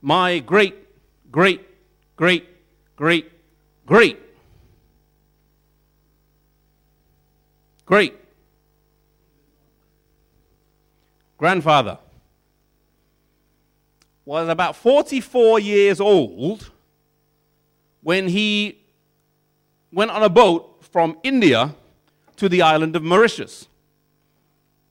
my great, great, great, great, great, great grandfather was about 44 years old when he went on a boat from India to the island of Mauritius,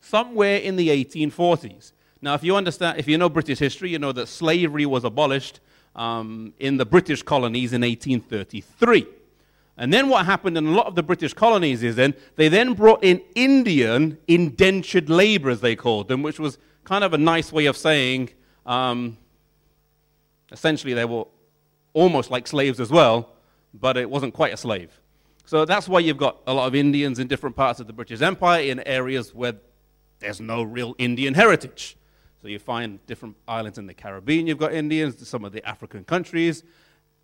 somewhere in the 1840s. Now, if you understand, if you know British history, you know that slavery was abolished um, in the British colonies in 1833. And then what happened in a lot of the British colonies is then they then brought in Indian indentured laborers, they called them, which was kind of a nice way of saying um, essentially they were almost like slaves as well, but it wasn't quite a slave. So that's why you've got a lot of Indians in different parts of the British Empire in areas where there's no real Indian heritage. So you find different islands in the Caribbean, you've got Indians, some of the African countries,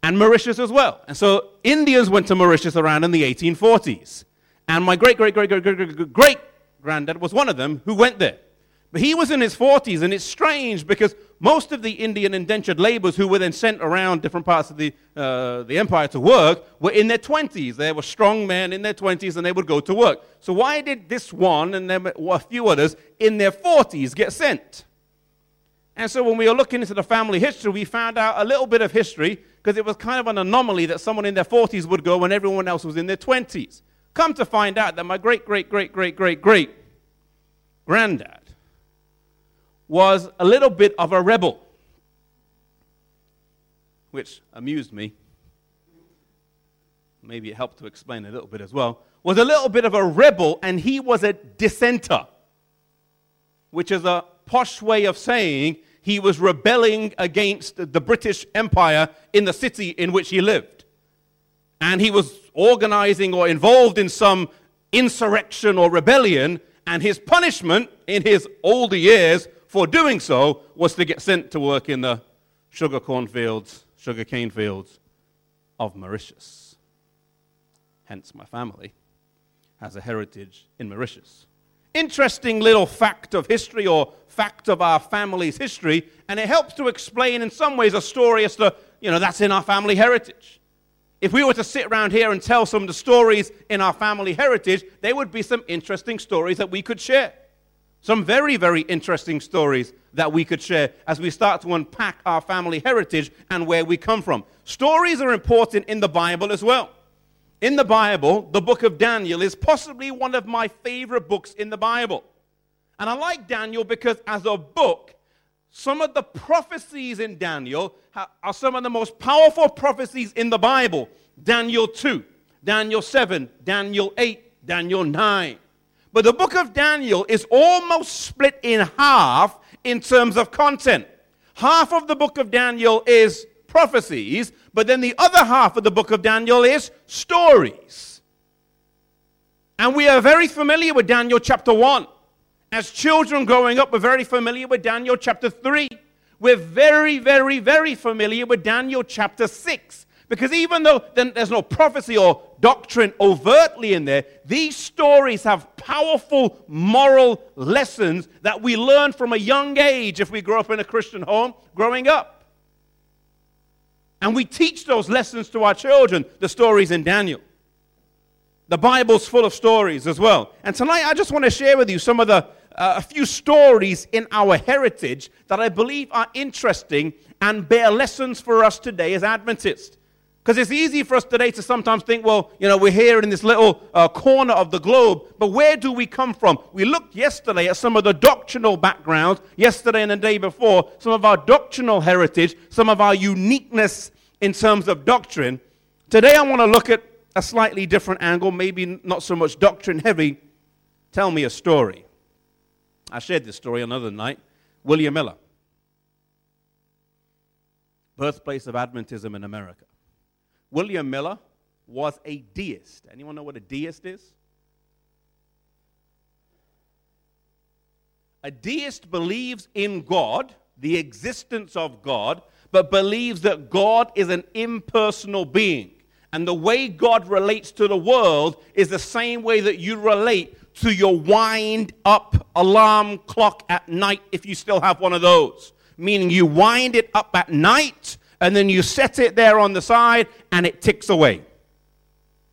and Mauritius as well. And so Indians went to Mauritius around in the 1840s. And my great, great, great, great, great, great, great granddad was one of them who went there. But he was in his 40s, and it's strange because most of the Indian indentured laborers who were then sent around different parts of the, uh, the empire to work were in their 20s. They were strong men in their 20s, and they would go to work. So why did this one and then a few others in their 40s get sent? And so when we were looking into the family history, we found out a little bit of history because it was kind of an anomaly that someone in their 40s would go when everyone else was in their 20s. Come to find out that my great, great, great, great, great, great granddad was a little bit of a rebel, which amused me. Maybe it helped to explain a little bit as well. Was a little bit of a rebel, and he was a dissenter, which is a posh way of saying he was rebelling against the British Empire in the city in which he lived. And he was organizing or involved in some insurrection or rebellion, and his punishment in his older years for doing so was to get sent to work in the sugar corn fields, sugar cane fields of Mauritius. Hence, my family has a heritage in Mauritius interesting little fact of history or fact of our family's history, and it helps to explain in some ways a story as to, you know, that's in our family heritage. If we were to sit around here and tell some of the stories in our family heritage, there would be some interesting stories that we could share. Some very, very interesting stories that we could share as we start to unpack our family heritage and where we come from. Stories are important in the Bible as well in the Bible, the book of Daniel is possibly one of my favorite books in the Bible. And I like Daniel because, as a book, some of the prophecies in Daniel are some of the most powerful prophecies in the Bible. Daniel 2, Daniel 7, Daniel 8, Daniel 9. But the book of Daniel is almost split in half in terms of content. Half of the book of Daniel is prophecies, but then the other half of the book of Daniel is stories. And we are very familiar with Daniel chapter 1. As children growing up, we're very familiar with Daniel chapter 3. We're very, very, very familiar with Daniel chapter 6. Because even though there's no prophecy or doctrine overtly in there, these stories have powerful moral lessons that we learn from a young age if we grow up in a Christian home growing up. And we teach those lessons to our children, the stories in Daniel. The Bible's full of stories as well. And tonight I just want to share with you some of the uh, a few stories in our heritage that I believe are interesting and bear lessons for us today as Adventists. Because it's easy for us today to sometimes think, well, you know, we're here in this little uh, corner of the globe, but where do we come from? We looked yesterday at some of the doctrinal backgrounds, yesterday and the day before, some of our doctrinal heritage, some of our uniqueness in terms of doctrine. Today I want to look at a slightly different angle, maybe not so much doctrine heavy. Tell me a story. I shared this story another night. William Miller, birthplace of Adventism in America. William Miller was a deist. Anyone know what a deist is? A deist believes in God, the existence of God, but believes that God is an impersonal being. And the way God relates to the world is the same way that you relate to your wind up alarm clock at night if you still have one of those. meaning you wind it up at night and then you set it there on the side and it ticks away.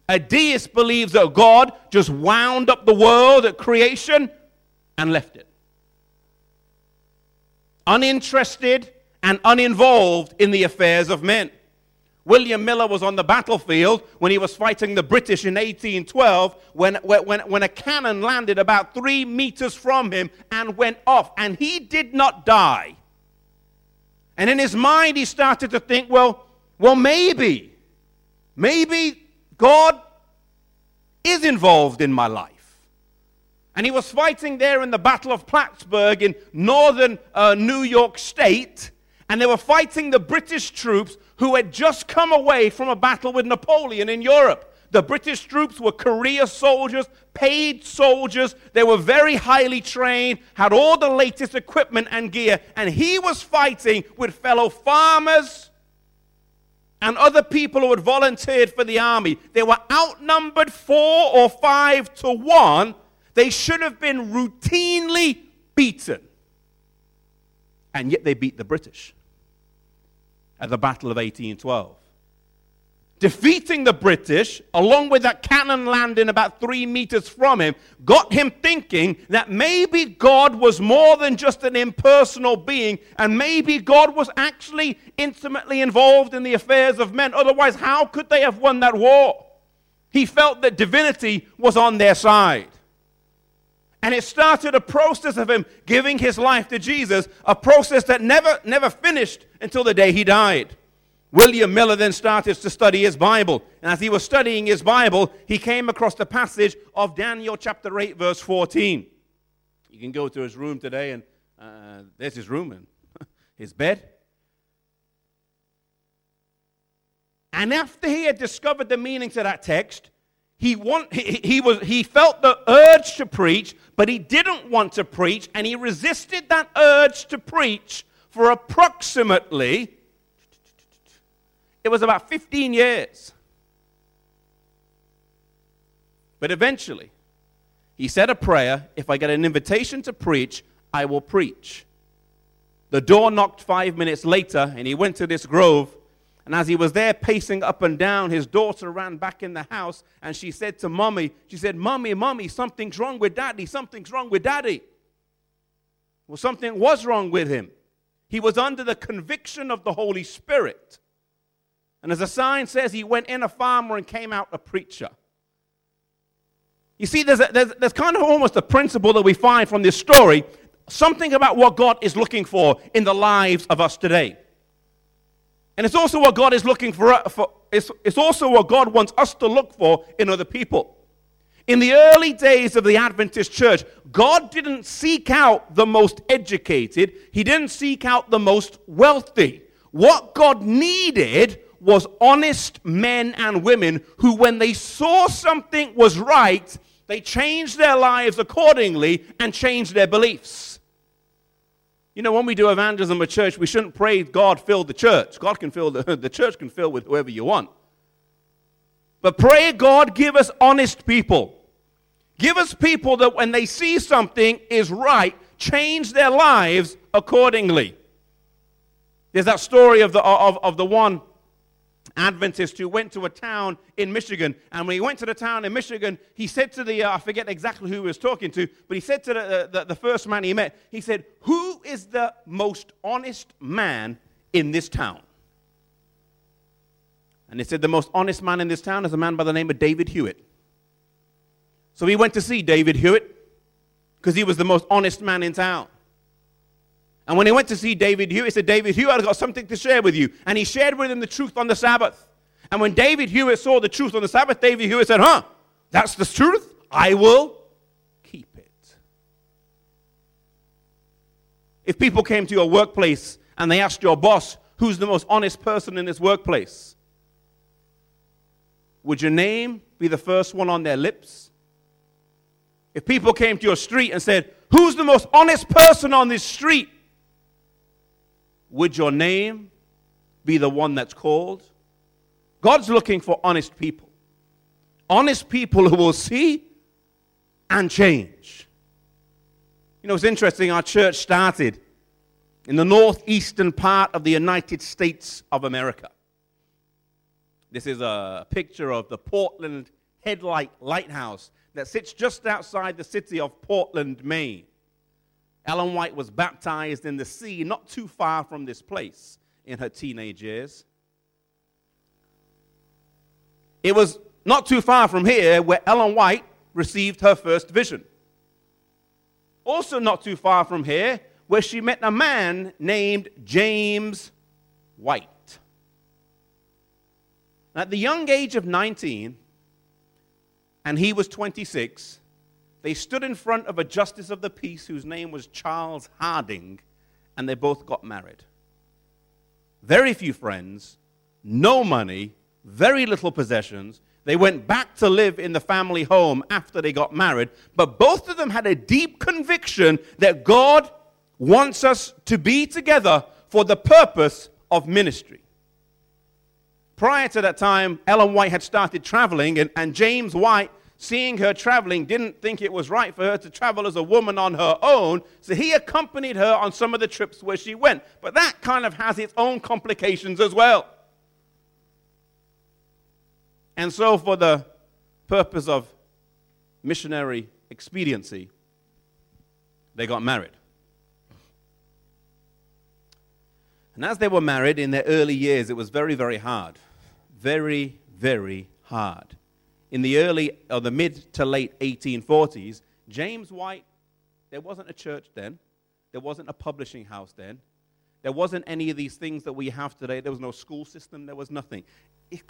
A deist believes that God just wound up the world at creation and left it. Uninterested and uninvolved in the affairs of men. William Miller was on the battlefield when he was fighting the British in 1812 when, when, when a cannon landed about three meters from him and went off, and he did not die. And in his mind, he started to think, well, well, maybe, maybe God is involved in my life. And he was fighting there in the Battle of Plattsburgh in northern uh, New York State. And they were fighting the British troops who had just come away from a battle with Napoleon in Europe. The British troops were career soldiers, paid soldiers. They were very highly trained, had all the latest equipment and gear. And he was fighting with fellow farmers and other people who had volunteered for the army. They were outnumbered four or five to one. They should have been routinely beaten. And yet they beat the British at the Battle of 1812 defeating the British, along with that cannon landing about three meters from him, got him thinking that maybe God was more than just an impersonal being, and maybe God was actually intimately involved in the affairs of men. Otherwise, how could they have won that war? He felt that divinity was on their side. And it started a process of him giving his life to Jesus, a process that never, never finished until the day he died. William Miller then started to study his Bible. And as he was studying his Bible, he came across the passage of Daniel chapter 8, verse 14. You can go to his room today, and uh, there's his room and his bed. And after he had discovered the meaning to that text, he, want, he, he, was, he felt the urge to preach, but he didn't want to preach, and he resisted that urge to preach for approximately it was about 15 years. But eventually, he said a prayer if I get an invitation to preach, I will preach. The door knocked five minutes later, and he went to this grove. And as he was there pacing up and down, his daughter ran back in the house and she said to Mommy, She said, Mommy, Mommy, something's wrong with Daddy. Something's wrong with Daddy. Well, something was wrong with him. He was under the conviction of the Holy Spirit. And as the sign says, he went in a farmer and came out a preacher. You see, there's, a, there's, there's kind of almost a principle that we find from this story something about what God is looking for in the lives of us today. And it's also what God is looking for, uh, for it's, it's also what God wants us to look for in other people. In the early days of the Adventist church, God didn't seek out the most educated, He didn't seek out the most wealthy. What God needed was honest men and women who, when they saw something was right, they changed their lives accordingly and changed their beliefs. You know, when we do evangelism at church, we shouldn't pray God fill the church. God can fill the, the church can fill with whoever you want. But pray God give us honest people. Give us people that when they see something is right, change their lives accordingly. There's that story of the, of, of the one Adventist who went to a town in Michigan. And when he went to the town in Michigan, he said to the, uh, I forget exactly who he was talking to, but he said to the, the, the first man he met, he said, Who is the most honest man in this town? And he said, The most honest man in this town is a man by the name of David Hewitt. So he went to see David Hewitt because he was the most honest man in town. And when he went to see David Hewitt, he said, David Hewitt, I've got something to share with you. And he shared with him the truth on the Sabbath. And when David Hewitt saw the truth on the Sabbath, David Hewitt said, Huh, that's the truth? I will keep it. If people came to your workplace and they asked your boss, Who's the most honest person in this workplace? Would your name be the first one on their lips? If people came to your street and said, Who's the most honest person on this street? Would your name be the one that's called? God's looking for honest people. Honest people who will see and change. You know, it's interesting. Our church started in the northeastern part of the United States of America. This is a picture of the Portland Headlight Lighthouse that sits just outside the city of Portland, Maine. Ellen White was baptized in the sea not too far from this place in her teenage years. It was not too far from here where Ellen White received her first vision. Also, not too far from here, where she met a man named James White. At the young age of 19, and he was 26, they stood in front of a justice of the peace whose name was Charles Harding, and they both got married. Very few friends, no money, very little possessions. They went back to live in the family home after they got married, but both of them had a deep conviction that God wants us to be together for the purpose of ministry. Prior to that time, Ellen White had started traveling, and, and James White, seeing her traveling, didn't think it was right for her to travel as a woman on her own, so he accompanied her on some of the trips where she went. But that kind of has its own complications as well. And so, for the purpose of missionary expediency, they got married. And as they were married in their early years, it was very, very hard. Very, very hard. In the early or the mid to late 1840s, James White, there wasn't a church then, there wasn't a publishing house then, there wasn't any of these things that we have today. There was no school system, there was nothing. It,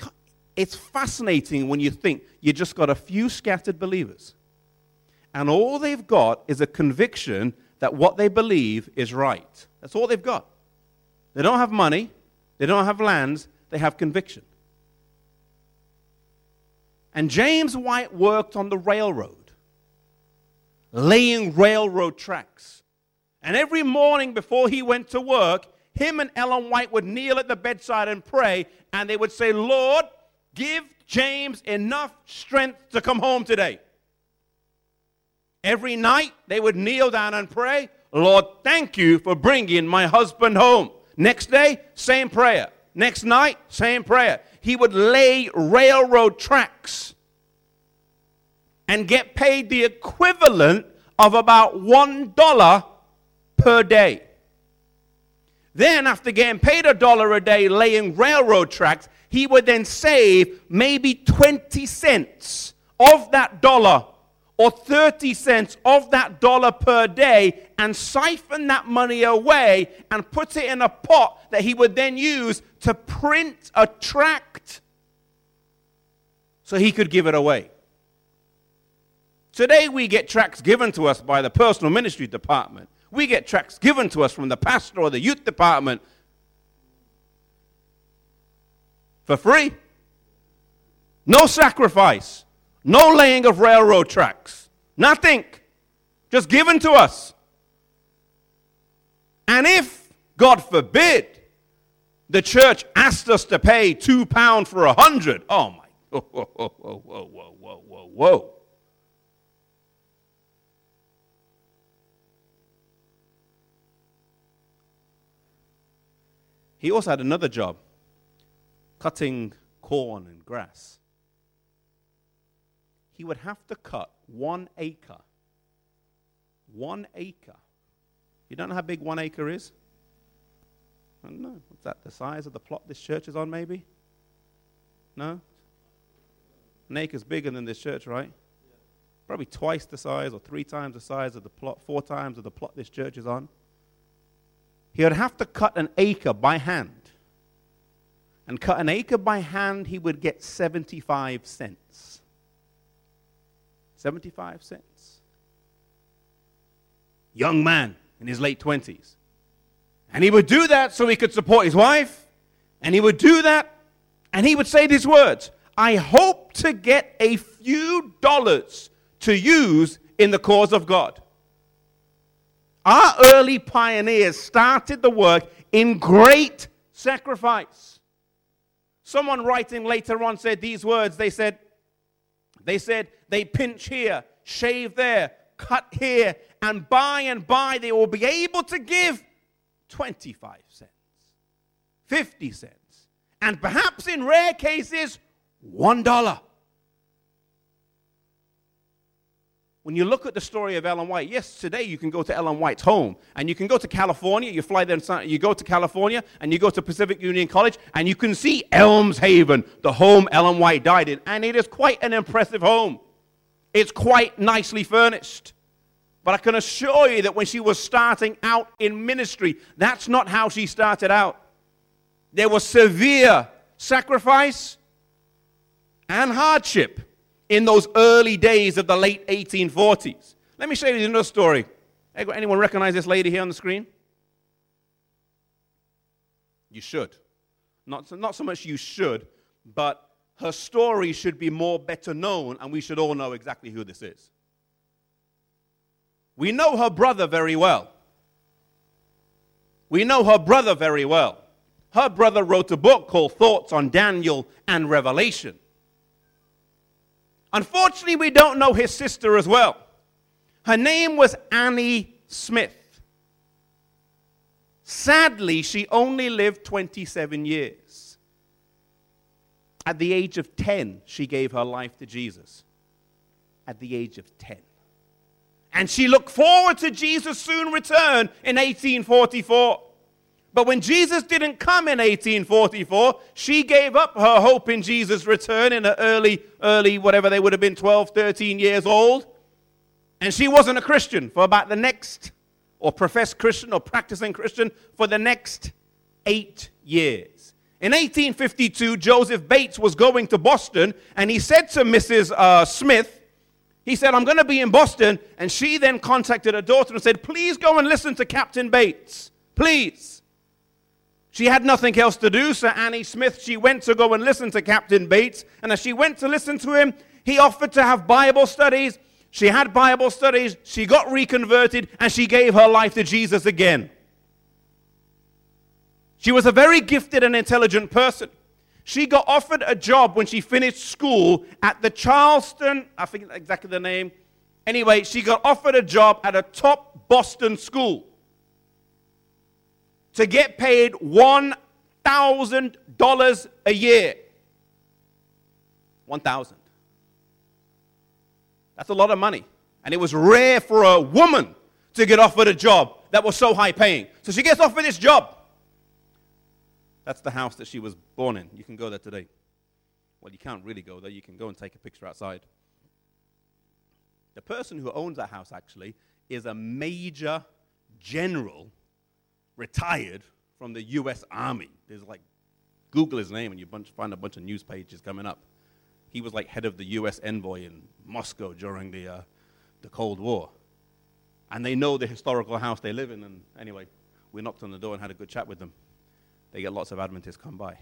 it's fascinating when you think you just got a few scattered believers. And all they've got is a conviction that what they believe is right. That's all they've got. They don't have money, they don't have lands, they have conviction. And James White worked on the railroad, laying railroad tracks. And every morning before he went to work, him and Ellen White would kneel at the bedside and pray, and they would say, Lord, Give James enough strength to come home today. Every night they would kneel down and pray, Lord, thank you for bringing my husband home. Next day, same prayer. Next night, same prayer. He would lay railroad tracks and get paid the equivalent of about $1 per day. Then, after getting paid a dollar a day laying railroad tracks, he would then save maybe 20 cents of that dollar or 30 cents of that dollar per day and siphon that money away and put it in a pot that he would then use to print a tract so he could give it away. Today we get tracts given to us by the personal ministry department. We get tracts given to us from the pastor or the youth department for free. No sacrifice, no laying of railroad tracks, nothing. Just given to us. And if, God forbid, the church asked us to pay two pound for a hundred. Oh my! Whoa, whoa, whoa, whoa, whoa, whoa, whoa. He also had another job, cutting corn and grass. He would have to cut one acre. One acre. You don't know how big one acre is? I don't know. What's that? The size of the plot this church is on, maybe? No? An acre's bigger than this church, right? Probably twice the size or three times the size of the plot, four times of the plot this church is on. He would have to cut an acre by hand and cut an acre by hand, he would get 75 cents. 75 cents. Young man in his late 20s. And he would do that so he could support his wife. And he would do that and he would say these words I hope to get a few dollars to use in the cause of God. Our early pioneers started the work in great sacrifice. Someone writing later on said these words. They said, they said they pinch here, shave there, cut here, and by and by they will be able to give 25 cents, 50 cents, and perhaps in rare cases, $1. When you look at the story of Ellen White, yes, today you can go to Ellen White's home and you can go to California. You fly there, you go to California and you go to Pacific Union College and you can see Elmshaven, the home Ellen White died in. And it is quite an impressive home. It's quite nicely furnished. But I can assure you that when she was starting out in ministry, that's not how she started out. There was severe sacrifice and hardship in those early days of the late 1840s. Let me show you another story. Anyone recognize this lady here on the screen? You should. Not, not so much you should, but her story should be more better known, and we should all know exactly who this is. We know her brother very well. We know her brother very well. Her brother wrote a book called Thoughts on Daniel and Revelation. Unfortunately, we don't know his sister as well. Her name was Annie Smith. Sadly, she only lived 27 years. At the age of 10, she gave her life to Jesus. At the age of 10. And she looked forward to Jesus' soon return in 1844. But when Jesus didn't come in 1844, she gave up her hope in Jesus' return in her early, early, whatever they would have been, 12, 13 years old. And she wasn't a Christian for about the next, or professed Christian or practicing Christian for the next eight years. In 1852, Joseph Bates was going to Boston, and he said to Mrs. Uh, Smith, he said, I'm going to be in Boston. And she then contacted her daughter and said, Please go and listen to Captain Bates. Please. She had nothing else to do, so Annie Smith, she went to go and listen to Captain Bates. And as she went to listen to him, he offered to have Bible studies. She had Bible studies, she got reconverted, and she gave her life to Jesus again. She was a very gifted and intelligent person. She got offered a job when she finished school at the Charleston, I think exactly the name. Anyway, she got offered a job at a top Boston school to get paid $1,000 a year. 1,000. That's a lot of money. And it was rare for a woman to get offered a job that was so high paying. So she gets offered this job. That's the house that she was born in. You can go there today. Well, you can't really go there. You can go and take a picture outside. The person who owns that house actually is a major general retired from the U.S. Army. There's like, Google his name and you bunch, find a bunch of news pages coming up. He was like head of the U.S. envoy in Moscow during the, uh, the Cold War. And they know the historical house they live in. And anyway, we knocked on the door and had a good chat with them. They get lots of Adventists come by.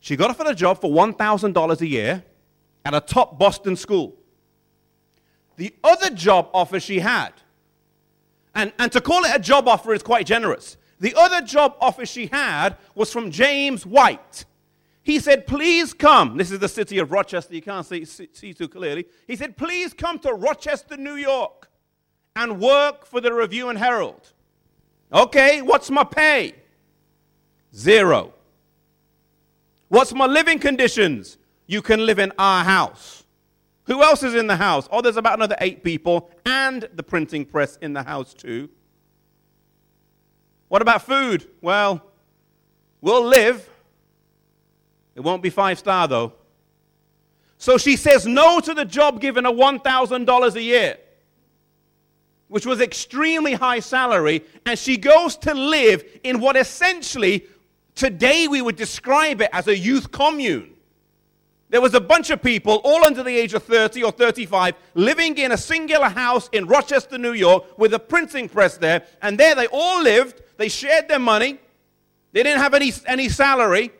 She got offered a job for $1,000 a year at a top Boston school the other job offer she had. And, and to call it a job offer is quite generous. The other job offer she had was from James White. He said, Please come. This is the city of Rochester. You can't see, see, see too clearly. He said, Please come to Rochester, New York, and work for the Review and Herald. Okay, what's my pay? Zero. What's my living conditions? You can live in our house. Who else is in the house? Oh, there's about another eight people and the printing press in the house, too. What about food? Well, we'll live. It won't be five star, though. So she says no to the job given her $1,000 a year, which was extremely high salary, and she goes to live in what essentially today we would describe it as a youth commune. There was a bunch of people, all under the age of 30 or 35, living in a singular house in Rochester, New York, with a printing press there. And there they all lived. They shared their money. They didn't have any, any salary.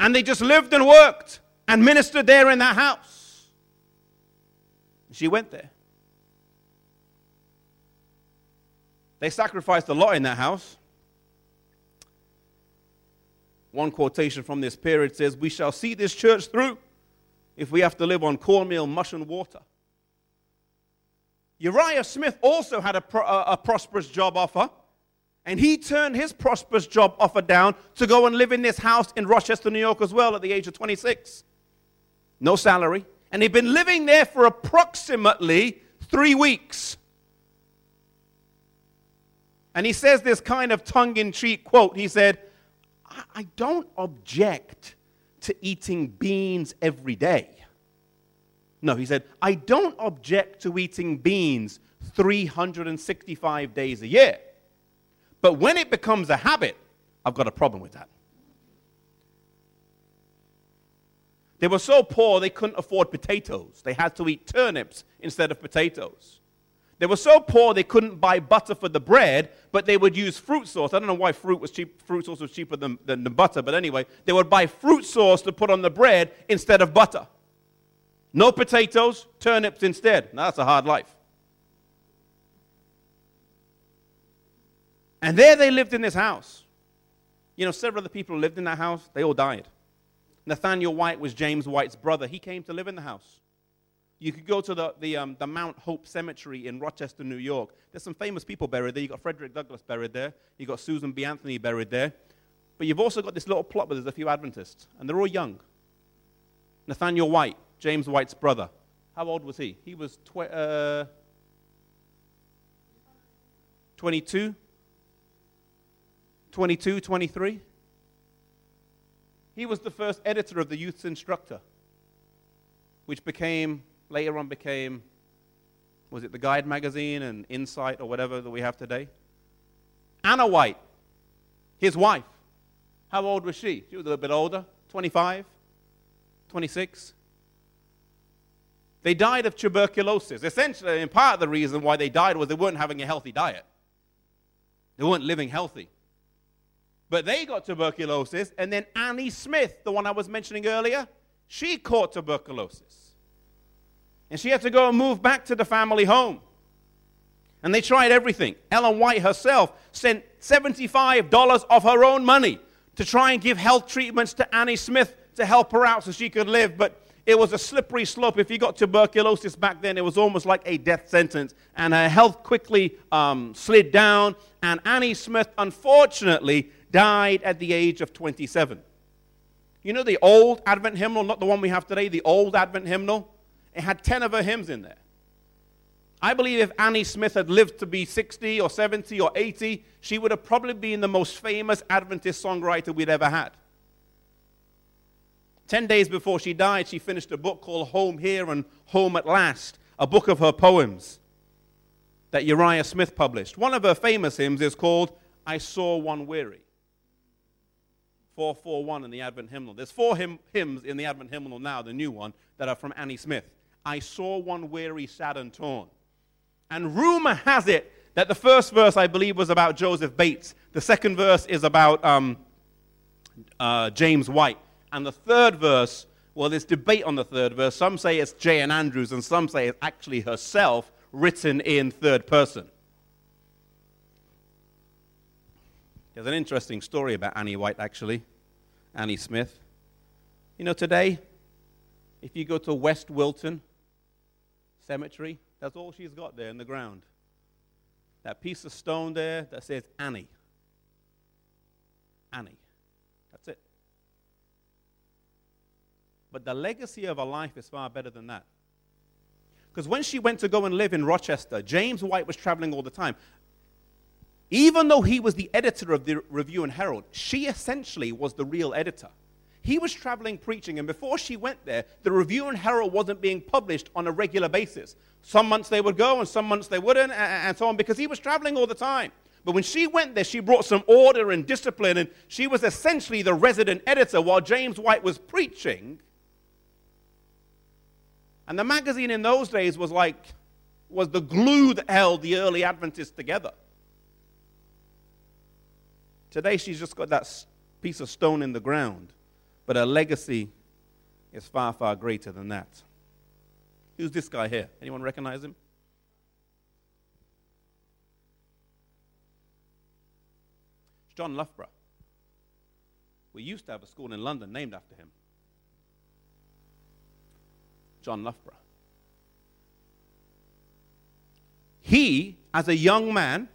And they just lived and worked and ministered there in that house. She went there. They sacrificed a lot in that house. One quotation from this period says, We shall see this church through if we have to live on cornmeal, mush, and water. Uriah Smith also had a, pro- a, prosperous job offer, and he turned his prosperous job offer down to go and live in this house in Rochester, New York, as well, at the age of 26. No salary. And he'd been living there for approximately three weeks. And he says this kind of tongue in cheek quote. He said, I don't object to eating beans every day. No, he said, I don't object to eating beans 365 days a year. But when it becomes a habit, I've got a problem with that. They were so poor they couldn't afford potatoes. They had to eat turnips instead of potatoes. They were so poor they couldn't buy butter for the bread, but they would use fruit sauce. I don't know why fruit was cheap. Fruit sauce was cheaper than, than the butter, but anyway, they would buy fruit sauce to put on the bread instead of butter. No potatoes, turnips instead. Now, that's a hard life. And there they lived in this house. You know, several other people who lived in that house. They all died. Nathaniel White was James White's brother. He came to live in the house. You could go to the, the, um, the Mount Hope Cemetery in Rochester, New York. There's some famous people buried there. You've got Frederick Douglass buried there. You've got Susan B. Anthony buried there. But you've also got this little plot where there's a few Adventists, and they're all young. Nathaniel White, James White's brother. How old was he? He was uh, 22, 22, 23. He was the first editor of the Youth's Instructor, which became, later on became, was it the Guide magazine and Insight or whatever that we have today? Anna White, his wife. How old was she? She was a little bit older, 25, 26. They died of tuberculosis. Essentially, and part of the reason why they died was they weren't having a healthy diet. They weren't living healthy. But they got tuberculosis, and then Annie Smith, the one I was mentioning earlier, she caught tuberculosis. And she had to go and move back to the family home. And they tried everything. Ellen White herself sent $75 of her own money to try and give health treatments to Annie Smith to help her out so she could live. But it was a slippery slope. If you got tuberculosis back then, it was almost like a death sentence. And her health quickly um, slid down. And Annie Smith, unfortunately, died at the age of 27. You know the old Advent hymnal, not the one we have today, the old Advent hymnal? It had 10 of her hymns in there. I believe if Annie Smith had lived to be 60 or 70 or 80, she would have probably been the most famous Adventist songwriter we'd ever had. Ten days before she died, she finished a book called Home Here and Home at Last, a book of her poems that Uriah Smith published. One of her famous hymns is called I Saw One Weary. 441 in the Advent hymnal. There's four hymn, hymns in the Advent hymnal now, the new one, that are from Annie Smith. I saw one weary, sad, and torn. And rumor has it that the first verse, I believe, was about Joseph Bates. The second verse is about um, uh, James White. And the third verse, well, there's debate on the third verse. Some say it's J.N. Andrews, and some say it's actually herself written in third person. There's an interesting story about Annie White, actually, Annie Smith. You know, today, if you go to West Wilton Cemetery, that's all she's got there in the ground. That piece of stone there that says Annie. Annie. That's it. But the legacy of her life is far better than that. Because when she went to go and live in Rochester, James White was traveling all the time. Even though he was the editor of the Review and Herald, she essentially was the real editor. He was traveling preaching, and before she went there, the Review and Herald wasn't being published on a regular basis. Some months they would go, and some months they wouldn't, and so on, because he was traveling all the time. But when she went there, she brought some order and discipline, and she was essentially the resident editor while James White was preaching. And the magazine in those days was like, was the glue that held the early Adventists together. Today, she's just got that piece of stone in the ground, but her legacy is far, far greater than that. Who's this guy here? Anyone recognize him? It's John Loughborough. We used to have a school in London named after him. John Loughborough. he, as a young man,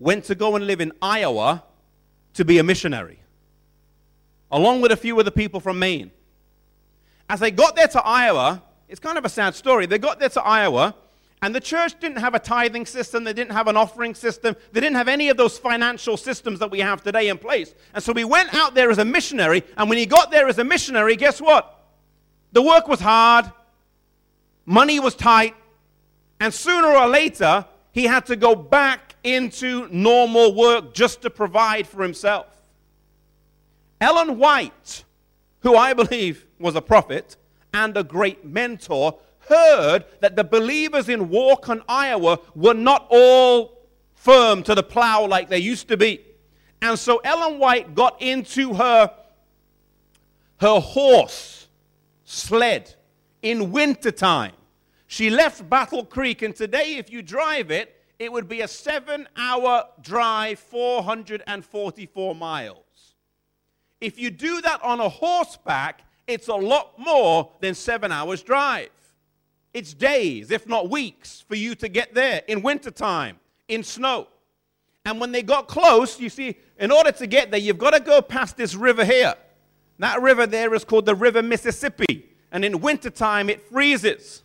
went to go and live in Iowa to be a missionary, along with a few other people from Maine. As they got there to Iowa, it's kind of a sad story. They got there to Iowa, and the church didn't have a tithing system, they didn't have an offering system, they didn't have any of those financial systems that we have today in place. And so he went out there as a missionary, and when he got there as a missionary, guess what? The work was hard, money was tight, and sooner or later, he had to go back into normal work just to provide for himself. Ellen White, who I believe was a prophet and a great mentor, heard that the believers in Waukon, Iowa were not all firm to the plow like they used to be. And so Ellen White got into her, her horse sled in wintertime. She left Battle Creek, and today, if you drive it, it would be a seven hour drive, 444 miles. If you do that on a horseback, it's a lot more than seven hours drive. It's days, if not weeks, for you to get there in wintertime, in snow. And when they got close, you see, in order to get there, you've got to go past this river here. That river there is called the River Mississippi. And in wintertime, it freezes.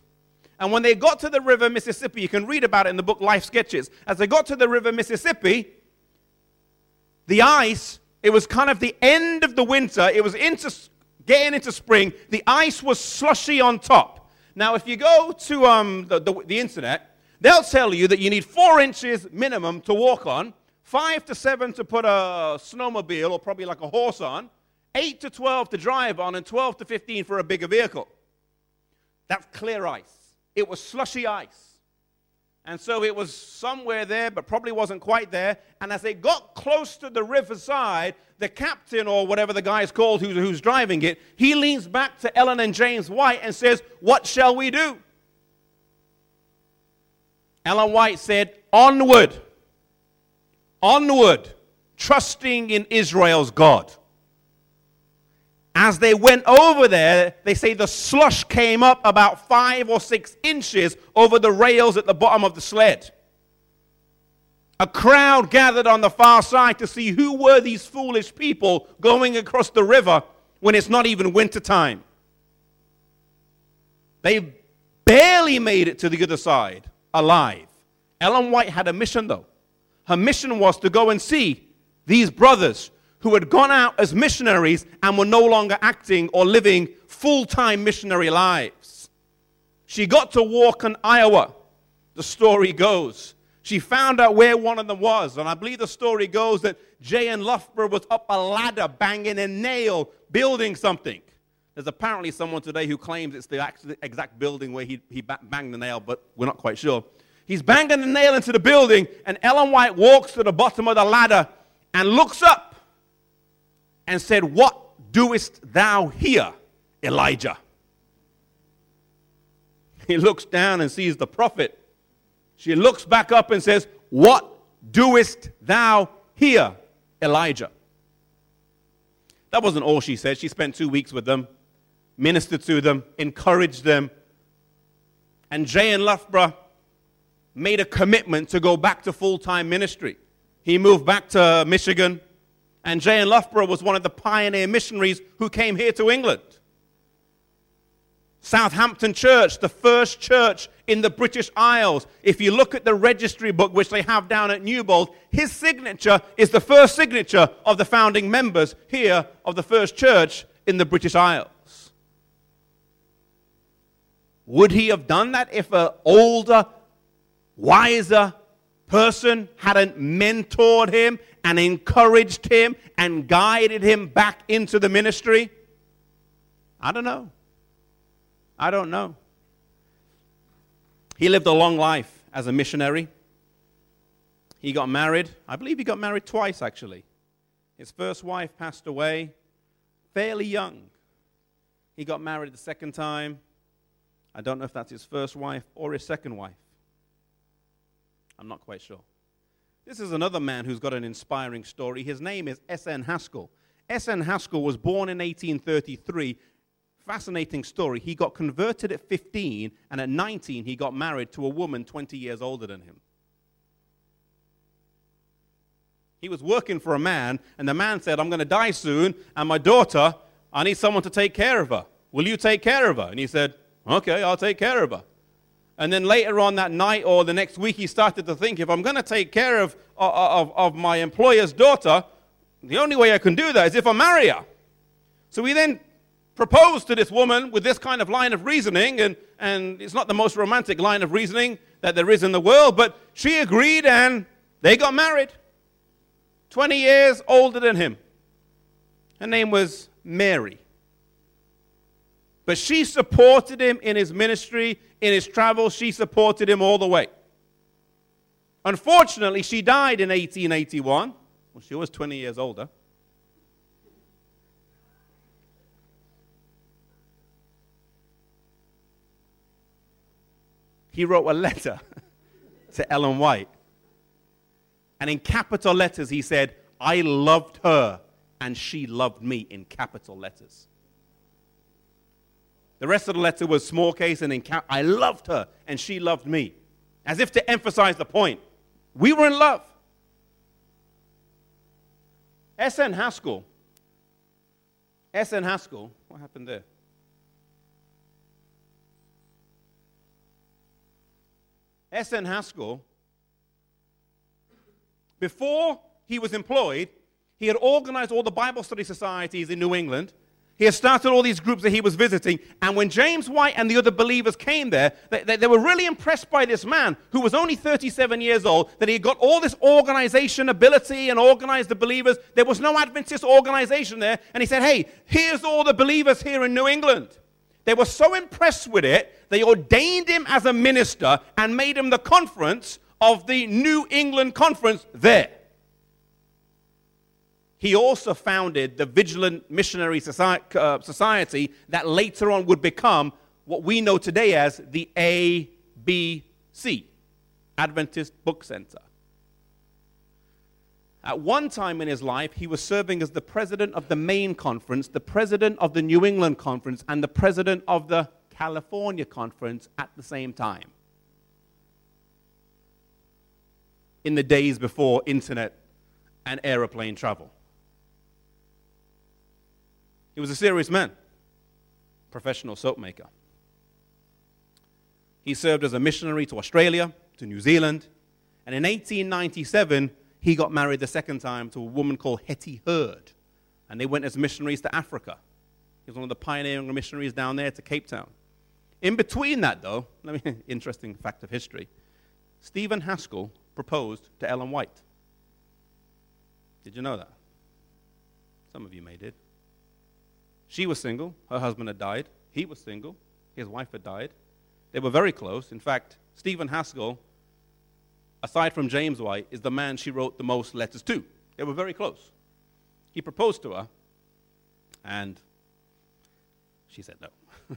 And when they got to the River Mississippi, you can read about it in the book Life Sketches. As they got to the River Mississippi, the ice, it was kind of the end of the winter. It was into, getting into spring. The ice was slushy on top. Now, if you go to um, the, the, the internet, they'll tell you that you need four inches minimum to walk on, five to seven to put a snowmobile or probably like a horse on, eight to 12 to drive on, and 12 to 15 for a bigger vehicle. That's clear ice. It was slushy ice. And so it was somewhere there, but probably wasn't quite there. And as they got close to the riverside, the captain, or whatever the guy is called who's, who's driving it, he leans back to Ellen and James White and says, What shall we do? Ellen White said, Onward, onward, trusting in Israel's God. As they went over there, they say the slush came up about five or six inches over the rails at the bottom of the sled. A crowd gathered on the far side to see who were these foolish people going across the river when it's not even wintertime. They barely made it to the other side alive. Ellen White had a mission, though. Her mission was to go and see these brothers who had gone out as missionaries and were no longer acting or living full time missionary lives. She got to Waukon Iowa. The story goes. She found out where one of them was. And I believe the story goes that J.N. Loughborough was up a ladder banging a nail, building something. There's apparently someone today who claims it's the exact building where he, he banged the nail, but we're not quite sure. He's banging the nail into the building, and Ellen White walks to the bottom of the ladder and looks up and said, What doest thou here, Elijah? He looks down and sees the prophet. She looks back up and says, What doest thou here, Elijah? That wasn't all she said. She spent two weeks with them, ministered to them, encouraged them. And J.N. Loughborough made a commitment to go back to full time ministry. He moved back to Michigan and J.N. Loughborough was one of the pioneer missionaries who came here to England. Southampton Church, the first church in the British Isles. If you look at the registry book which they have down at Newbold, his signature is the first signature of the founding members here of the first church in the British Isles. Would he have done that if an older, wiser person hadn't mentored him and encouraged him and guided him back into the ministry? I don't know. I don't know. He lived a long life as a missionary. He got married. I believe he got married twice, actually. His first wife passed away fairly young. He got married the second time. I don't know if that's his first wife or his second wife. I'm not quite sure. This is another man who's got an inspiring story. His name is S.N. Haskell. S.N. Haskell was born in 1833, Fascinating story. He got converted at 15, and at 19, he got married to a woman 20 years older than him. He was working for a man, and the man said, I'm going to die soon, and my daughter, I need someone to take care of her. Will you take care of her? And he said, Okay, I'll take care of her. And then later on that night or the next week, he started to think if I'm going to take care of, of, of my employer's daughter, the only way I can do that is if I marry her. So he then proposed to this woman with this kind of line of reasoning, and, and it's not the most romantic line of reasoning that there is in the world, but she agreed and they got married. 20 years older than him. Her name was Mary. But she supported him in his ministry, in his travels. She supported him all the way. Unfortunately, she died in 1881. Well, she was 20 years older. He wrote a letter to Ellen White. And in capital letters, he said, I loved her and she loved me in capital letters. The rest of the letter was small case and cap- I loved her and she loved me. As if to emphasize the point. We were in love. S.N. Haskell. S.N. Haskell. What happened there? S.N. Haskell, before he was employed, he had organized all the Bible study societies in New England he had started all these groups that he was visiting. And when James White and the other believers came there, they, they, they, were really impressed by this man who was only 37 years old, that he had got all this organization ability and organized the believers. There was no Adventist organization there. And he said, Hey, here's all the believers here in New England. They were so impressed with it, they ordained him as a minister and made him the conference of the New England Conference there. He also founded the Vigilant Missionary uh, Society that later on would become what we know today as the ABC, Adventist Book Center. At one time in his life, he was serving as the president of the Maine Conference, the president of the New England Conference, and the president of the California Conference at the same time. In the days before internet and aeroplane travel. He was a serious man, professional soap maker. He served as a missionary to Australia, to New Zealand, and in 1897, he got married the second time to a woman called Hetty Hurd, and they went as missionaries to Africa. He was one of the pioneering missionaries down there to Cape Town. In between that, though, let me interesting fact of history. Stephen Haskell proposed to Ellen White. Did you know that? Some of you may did. She was single. Her husband had died. He was single. His wife had died. They were very close. In fact, Stephen Haskell, aside from James White, is the man she wrote the most letters to. They were very close. He proposed to her, and she said no.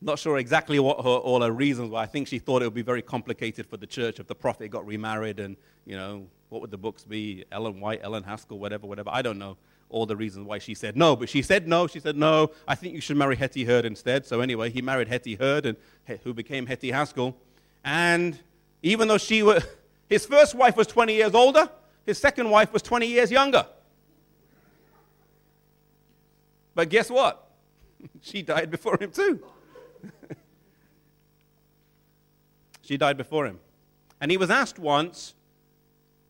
Not sure exactly what her, all her reasons were. I think she thought it would be very complicated for the church if the prophet got remarried and, you know, what would the books be? Ellen White, Ellen Haskell, whatever, whatever. I don't know all the reasons why she said no. But she said no. She said, no, I think you should marry Hetty Hurd instead. So anyway, he married Hetty Hurd, and, who became Hetty Haskell. And even though she was, his first wife was 20 years older, his second wife was 20 years younger. But guess what? she died before him too. she died before him. And he was asked once,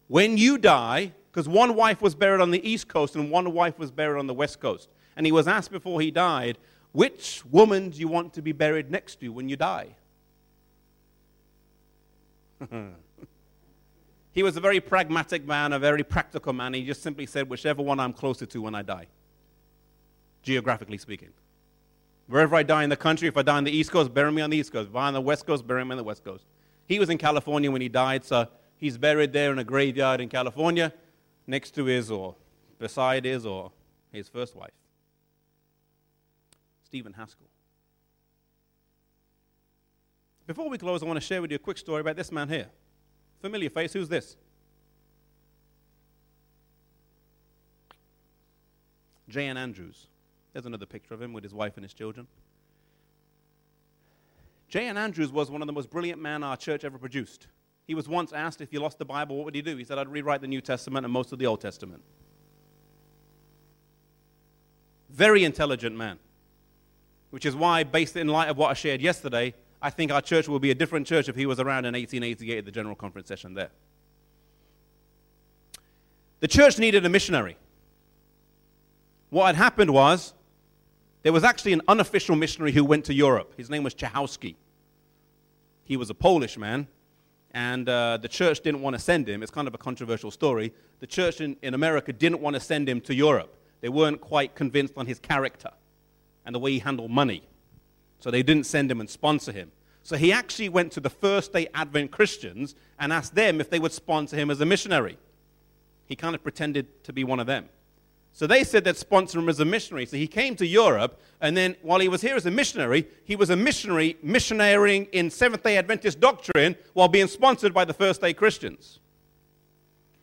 when you die, because one wife was buried on the east coast and one wife was buried on the west coast. And he was asked before he died, which woman do you want to be buried next to when you die? he was a very pragmatic man, a very practical man. He just simply said, whichever one I'm closer to when I die, geographically speaking. Wherever I die in the country, if I die on the East Coast, bury me on the East Coast. If I die on the West Coast, bury me on the West Coast. He was in California when he died, so he's buried there in a graveyard in California next to his or beside his or his first wife. Stephen Haskell. Before we close, I want to share with you a quick story about this man here. Familiar face, who's this? J.N. Andrews. There's another picture of him with his wife and his children. J.N. Andrews was one of the most brilliant men our church ever produced. He was once asked if you lost the Bible, what would he do? He said, I'd rewrite the New Testament and most of the Old Testament. Very intelligent man. Which is why, based in light of what I shared yesterday, I think our church will be a different church if he was around in 1888 at the General Conference session there. The church needed a missionary. What had happened was there was actually an unofficial missionary who went to Europe. His name was Czechowski. He was a Polish man, and uh, the church didn't want to send him. It's kind of a controversial story. The church in, in America didn't want to send him to Europe. They weren't quite convinced on his character and the way he handled money. So they didn't send him and sponsor him. So he actually went to the first day Advent Christians and asked them if they would sponsor him as a missionary. He kind of pretended to be one of them. So they said they'd sponsor him as a missionary. So he came to Europe, and then while he was here as a missionary, he was a missionary missionarying in Seventh day Adventist doctrine while being sponsored by the first day Christians.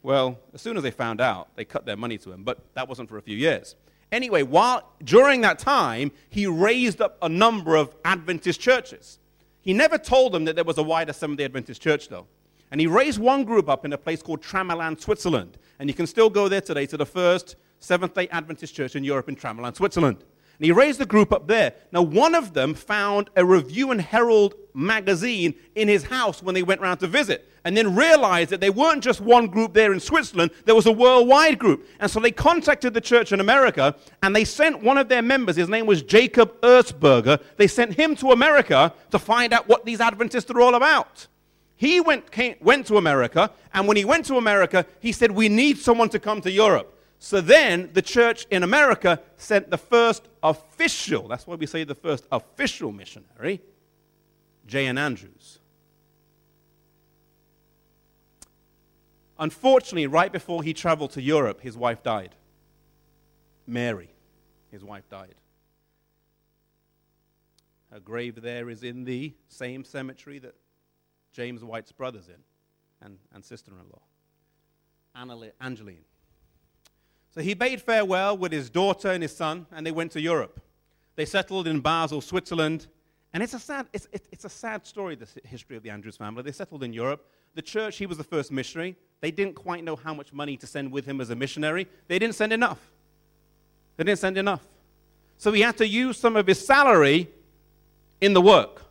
Well, as soon as they found out, they cut their money to him, but that wasn't for a few years. Anyway, while during that time, he raised up a number of Adventist churches. He never told them that there was a wider Seventh day Adventist church, though. And he raised one group up in a place called Tramelan, Switzerland. And you can still go there today to the first Seventh day Adventist church in Europe in Tramelan, Switzerland. And he raised the group up there. Now, one of them found a Review and Herald magazine in his house when they went round to visit, and then realized that they weren't just one group there in Switzerland, there was a worldwide group. And so they contacted the church in America, and they sent one of their members, his name was Jacob Erzberger, they sent him to America to find out what these Adventists are all about. He went, came, went to America, and when he went to America, he said, We need someone to come to Europe. So then the church in America sent the first official, that's why we say the first official missionary, J.N. Andrews. Unfortunately, right before he traveled to Europe, his wife died. Mary, his wife died. Her grave there is in the same cemetery that James White's brother's in and, and sister in law, Angeline. So he bade farewell with his daughter and his son, and they went to Europe. They settled in Basel, Switzerland. And it's a sad, it's, it's a sad story, the history of the Andrews family. They settled in Europe. The church, he was the first missionary. They didn't quite know how much money to send with him as a missionary. They didn't send enough. They didn't send enough. So he had to use some of his salary in the work.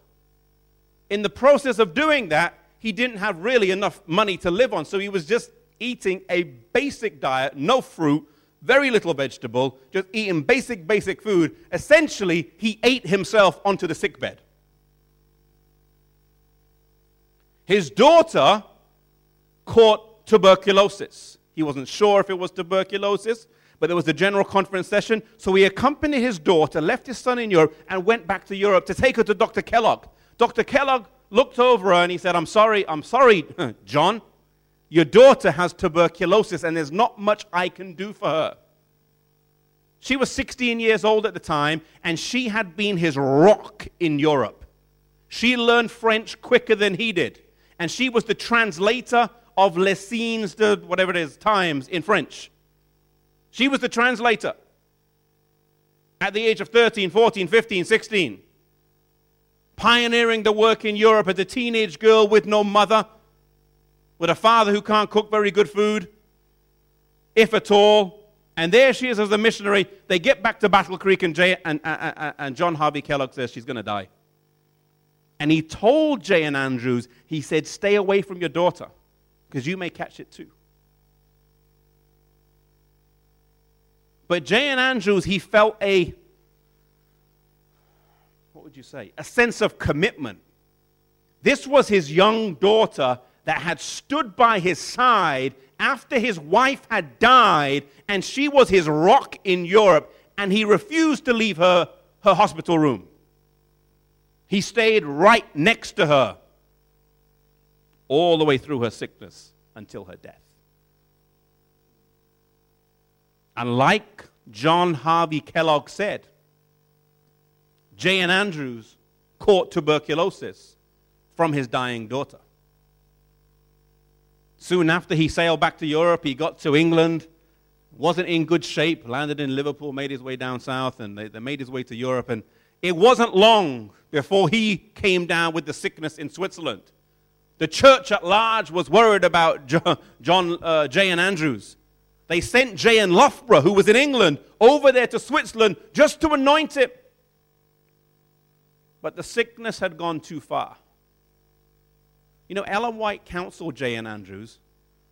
In the process of doing that, he didn't have really enough money to live on. So he was just eating a basic diet, no fruit, very little vegetable, just eating basic, basic food. Essentially, he ate himself onto the sickbed. His daughter caught tuberculosis. He wasn't sure if it was tuberculosis, but there was a general conference session. So he accompanied his daughter, left his son in Europe, and went back to Europe to take her to Dr. Kellogg. Dr. Kellogg looked over her and he said, I'm sorry, I'm sorry, John. Your daughter has tuberculosis, and there's not much I can do for her. She was 16 years old at the time, and she had been his rock in Europe. She learned French quicker than he did, and she was the translator of Les Signes de whatever it is, Times in French. She was the translator at the age of 13, 14, 15, 16. Pioneering the work in Europe as a teenage girl with no mother with a father who can't cook very good food, if at all. And there she is as a missionary. They get back to Battle Creek, and, Jay, and, and, and John Harvey Kellogg says she's going to die. And he told J.N. Andrews, he said, Stay away from your daughter, because you may catch it too. But J.N. Andrews, he felt a, what would you say, a sense of commitment. This was his young daughter that had stood by his side after his wife had died and she was his rock in Europe, and he refused to leave her, her hospital room. He stayed right next to her all the way through her sickness until her death. And like John Harvey Kellogg said, J.N. Andrews caught tuberculosis from his dying daughter. Soon after he sailed back to Europe, he got to England, wasn't in good shape, landed in Liverpool, made his way down south, and they, they made his way to Europe. And it wasn't long before he came down with the sickness in Switzerland. The church at large was worried about John, uh, J.N. Andrews. They sent J.N. Loughborough, who was in England, over there to Switzerland just to anoint him. But the sickness had gone too far. You know, Ellen White counseled J.N. Andrews.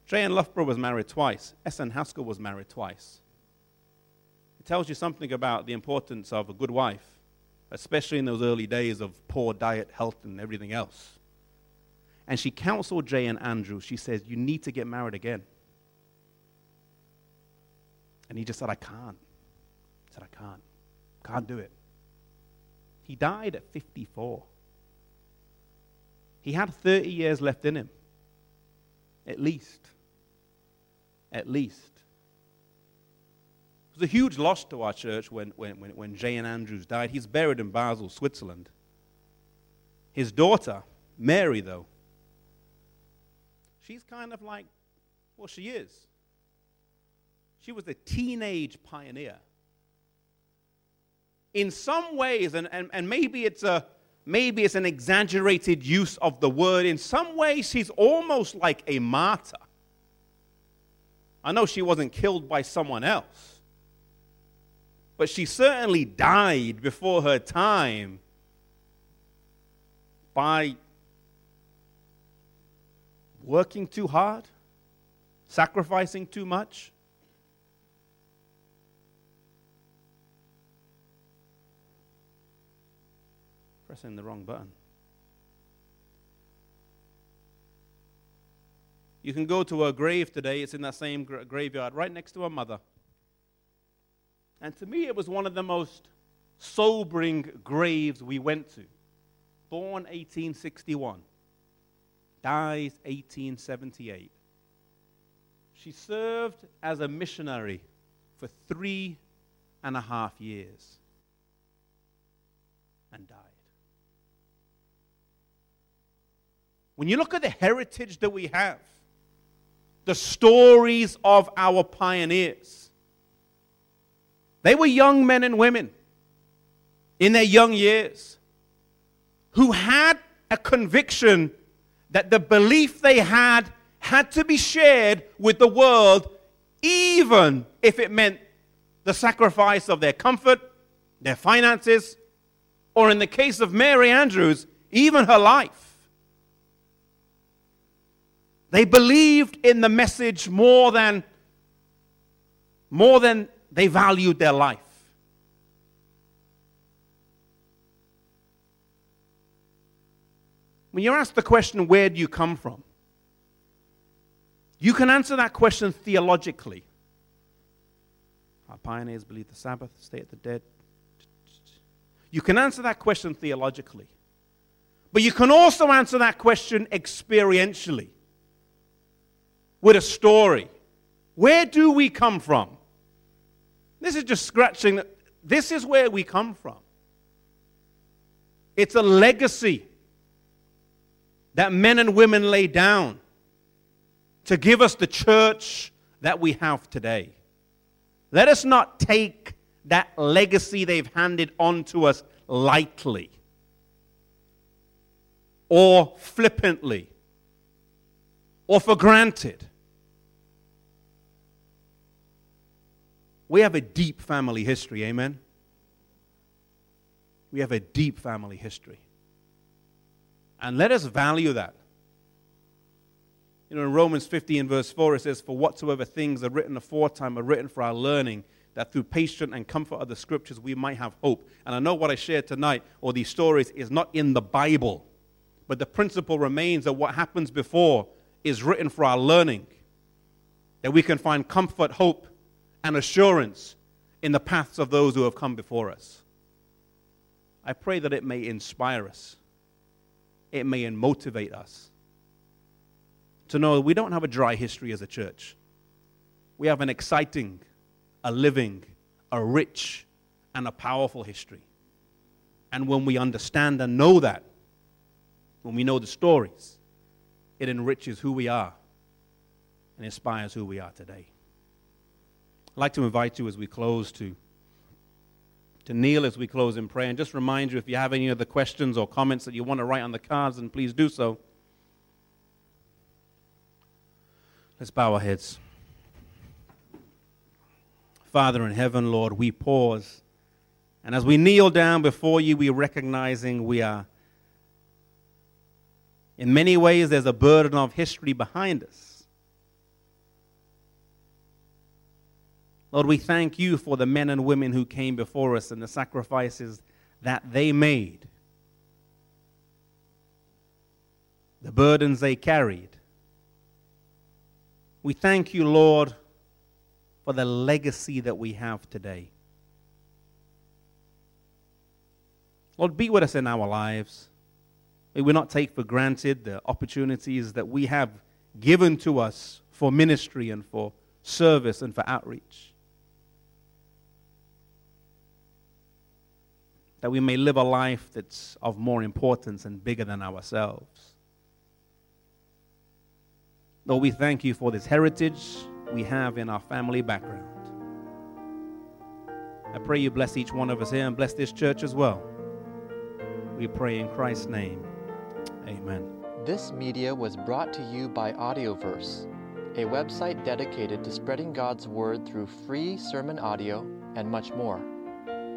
J.N. Loughborough was married twice. S. N. Haskell was married twice. It tells you something about the importance of a good wife, especially in those early days of poor diet, health, and everything else. And she counseled J.N. Andrews. She says, You need to get married again. And he just said, I can't. He said, I can't. Can't do it. He died at 54. He had 30 years left in him. At least. At least. It was a huge loss to our church when, when, when, when J.N. Andrews died. He's buried in Basel, Switzerland. His daughter, Mary, though, she's kind of like, well, she is. She was a teenage pioneer. In some ways, and, and, and maybe it's a maybe it's an exaggerated use of the word. In some ways, she's almost like a martyr. I know she wasn't killed by someone else, but she certainly died before her time by working too hard, sacrificing too much. Pressing the wrong button. You can go to her grave today, it's in that same gra- graveyard, right next to her mother. And to me, it was one of the most sobering graves we went to. Born 1861, dies 1878. She served as a missionary for three and a half years and died. When you look at the heritage that we have, the stories of our pioneers, they were young men and women in their young years who had a conviction that the belief they had had to be shared with the world, even if it meant the sacrifice of their comfort, their finances, or in the case of Mary Andrews, even her life. They believed in the message more than, more than they valued their life. When you're asked the question, where do you come from? You can answer that question theologically. Our pioneers believed the Sabbath, state of the dead. You can answer that question theologically. But you can also answer that question experientially with a story. Where do we come from? This is just scratching. This is where we come from. It's a legacy that men and women lay down to give us the church that we have today. Let us not take that legacy they've handed on to us lightly or flippantly or for granted. We have a deep family history, amen? We have a deep family history. And let us value that. You know, in Romans 15, verse 4, it says, For whatsoever things are written aforetime are written for our learning, that through patient and comfort of the scriptures we might have hope. And I know what I shared tonight, or these stories, is not in the Bible, but the principle remains that what happens before is written for our learning, that we can find comfort, hope, and assurance in the paths of those who have come before us. I pray that it may inspire us, it may motivate us to know we don't have a dry history as a church. We have an exciting, a living, a rich, and a powerful history. And when we understand and know that, when we know the stories, it enriches who we are and inspires who we are today. I'd like to invite you as we close to, to kneel as we close in prayer and just remind you if you have any other questions or comments that you want to write on the cards, then please do so. Let's bow our heads. Father in heaven, Lord, we pause. And as we kneel down before you, we're recognizing we are, in many ways, there's a burden of history behind us. Lord, we thank you for the men and women who came before us and the sacrifices that they made, the burdens they carried. We thank you, Lord, for the legacy that we have today. Lord, be with us in our lives. May we not take for granted the opportunities that we have given to us for ministry and for service and for outreach. That we may live a life that's of more importance and bigger than ourselves. Lord, we thank you for this heritage we have in our family background. I pray you bless each one of us here and bless this church as well. We pray in Christ's name. Amen. This media was brought to you by Audioverse, a website dedicated to spreading God's Word through free sermon audio and much more.